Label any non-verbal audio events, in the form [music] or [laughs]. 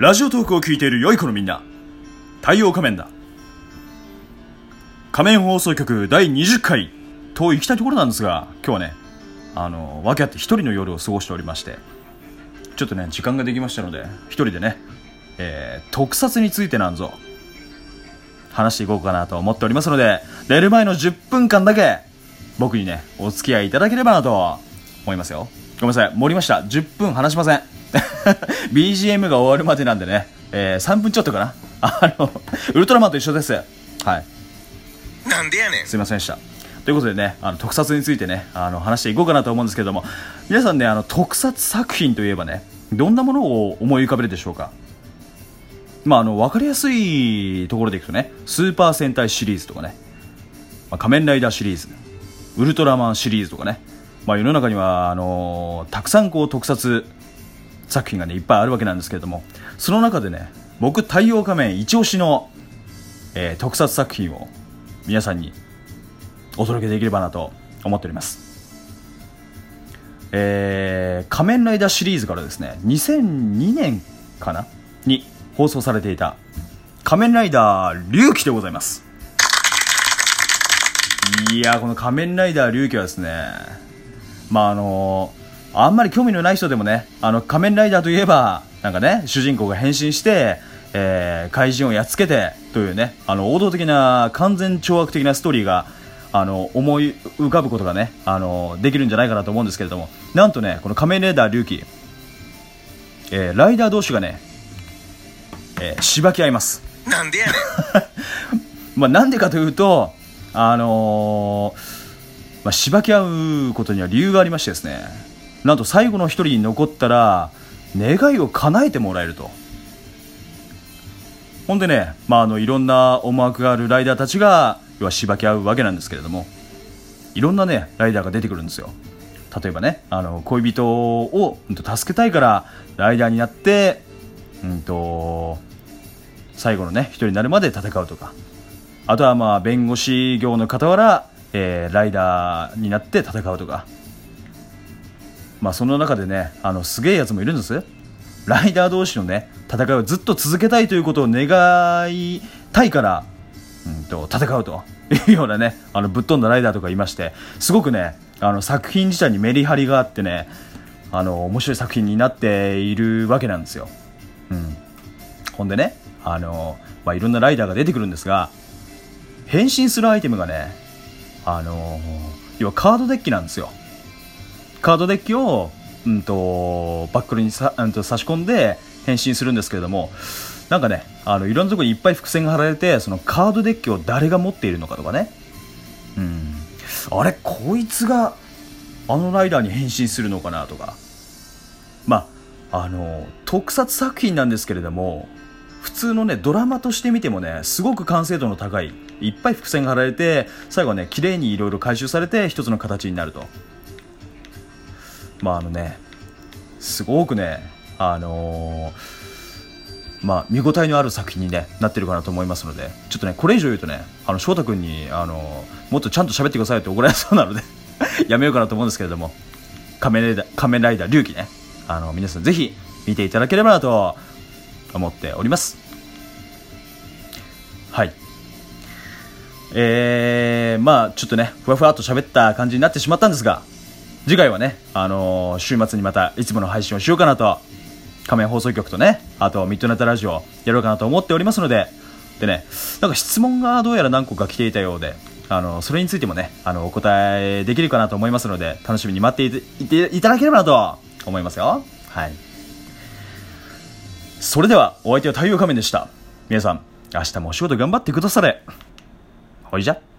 ラジオトークを聞いている良い子のみんな。太陽仮面だ。仮面放送局第20回。と行きたいところなんですが今日はねあの訳あって一人の夜を過ごしておりまして。ちょっとね時間ができましたので一人でね、えー、特撮についてなんぞ話していこうかなと思っておりますので寝る前の10分間だけ僕にねお付き合いいただければなと思いますよ。ごめんなさい盛りました。10分話しません。[laughs] BGM が終わるまでなんでね、えー、3分ちょっとかな。[laughs] あのウルトラマンと一緒です。はい。なんでやねん。すいませんでした。ということでねあの特撮についてねあの話していこうかなと思うんですけども。皆さんねあの特撮作品といえばねどんなものを思い浮かべるでしょうか？まああの分かりやすいところでいくとねスーパー戦隊シリーズとかね、まあ、仮面ライダーシリーズウルトラマンシリーズとかね、まあ、世の中にはあのー、たくさんこう特撮作品がねいっぱいあるわけなんですけれどもその中でね僕太陽仮面一押しの、えー、特撮作品を皆さんにお届けできればなと思っております。えー、仮面ライダーシリーズからですね2002年かな？に放送されていた仮面ライダー龍騎でございます。いやこの仮面ライダー龍騎はですねまああのあんまり興味のない人でもねあの仮面ライダーといえばなんかね主人公が変身してえー、怪人をやっつけてというねあの王道的な完全懲悪的なストーリーがあの思い浮かぶことがねあのできるんじゃないかなと思うんですけれどもなんとねこの仮面ライダー龍騎、えー、ライダー同士がね、えー、しばき合います。なんでやねん。[laughs] まあなんでかというとあのー、まあ、しばき合うことには理由がありましてですねなんと最後の一人に残ったら願いを叶えてもらえると。ほんでね、まあ、あのいろんな思惑があるライダーたちが要はしばき合うわけなんですけれどもいろんなねライダーが出てくるんですよ。例えばねあの恋人を、うん、と助けたいからライダーになって、うんと、最後のね一人になるまで戦うとか。あとはまあ弁護士業の傍ら、えー、ライダーになって戦うとか。まあその中でねあのすげえやつもいるんです。ライダー同士のね戦いをずっと続けたいということを願いたいから、うんと、戦うというようなねあのぶっ飛んだライダーとかいましてすごくねあの作品自体にメリハリがあってねあの面白い作品になっているわけなんですよ、うん、ほんでねあの、まあ、いろんなライダーが出てくるんですが変身するアイテムがねあの要はカードデッキなんですよ。カードデッキをうんと、バックルにさ、うんと差し込んで変身するんですけれども、なんかね、あのいろんなところにいっぱい伏線が貼られて、そのカードデッキを誰が持っているのかとかね、うん、あれ、こいつがあのライダーに変身するのかなとか、まあ、あの特撮作品なんですけれども、普通のねドラマとして見てもねすごく完成度の高いいっぱい伏線が貼られて最後はね綺麗にいろいろ回収されて一つの形になると。まああのねすごくねあのー、まあ見応えのある作品に、ね、なってるかなと思いますのでちょっとねこれ以上言うとねあの翔太君に、あのー、もっとちゃんと喋ってくださいって怒られそうなので [laughs] やめようかなと思うんですけれども仮面ライダー仮面ライダー龍騎ねあの皆さんぜひ見ていただければなと思っております。はい。えー、まあちょっとねふわふわっと喋った感じになってしまったんですが次回はね、あのー、週末にまたいつもの配信をしようかなと、仮面放送局とね、あとミッドナイトラジオやろうかなと思っておりますので、でね、なんか質問がどうやら何個か来ていたようで、あの、それについてもね、あの、お答えできるかなと思いますので、楽しみに待っていていただければなと思いますよ。はい。それでは、お相手は太陽仮面でした。皆さん、明日もお仕事頑張ってくだされ。ほいじゃ。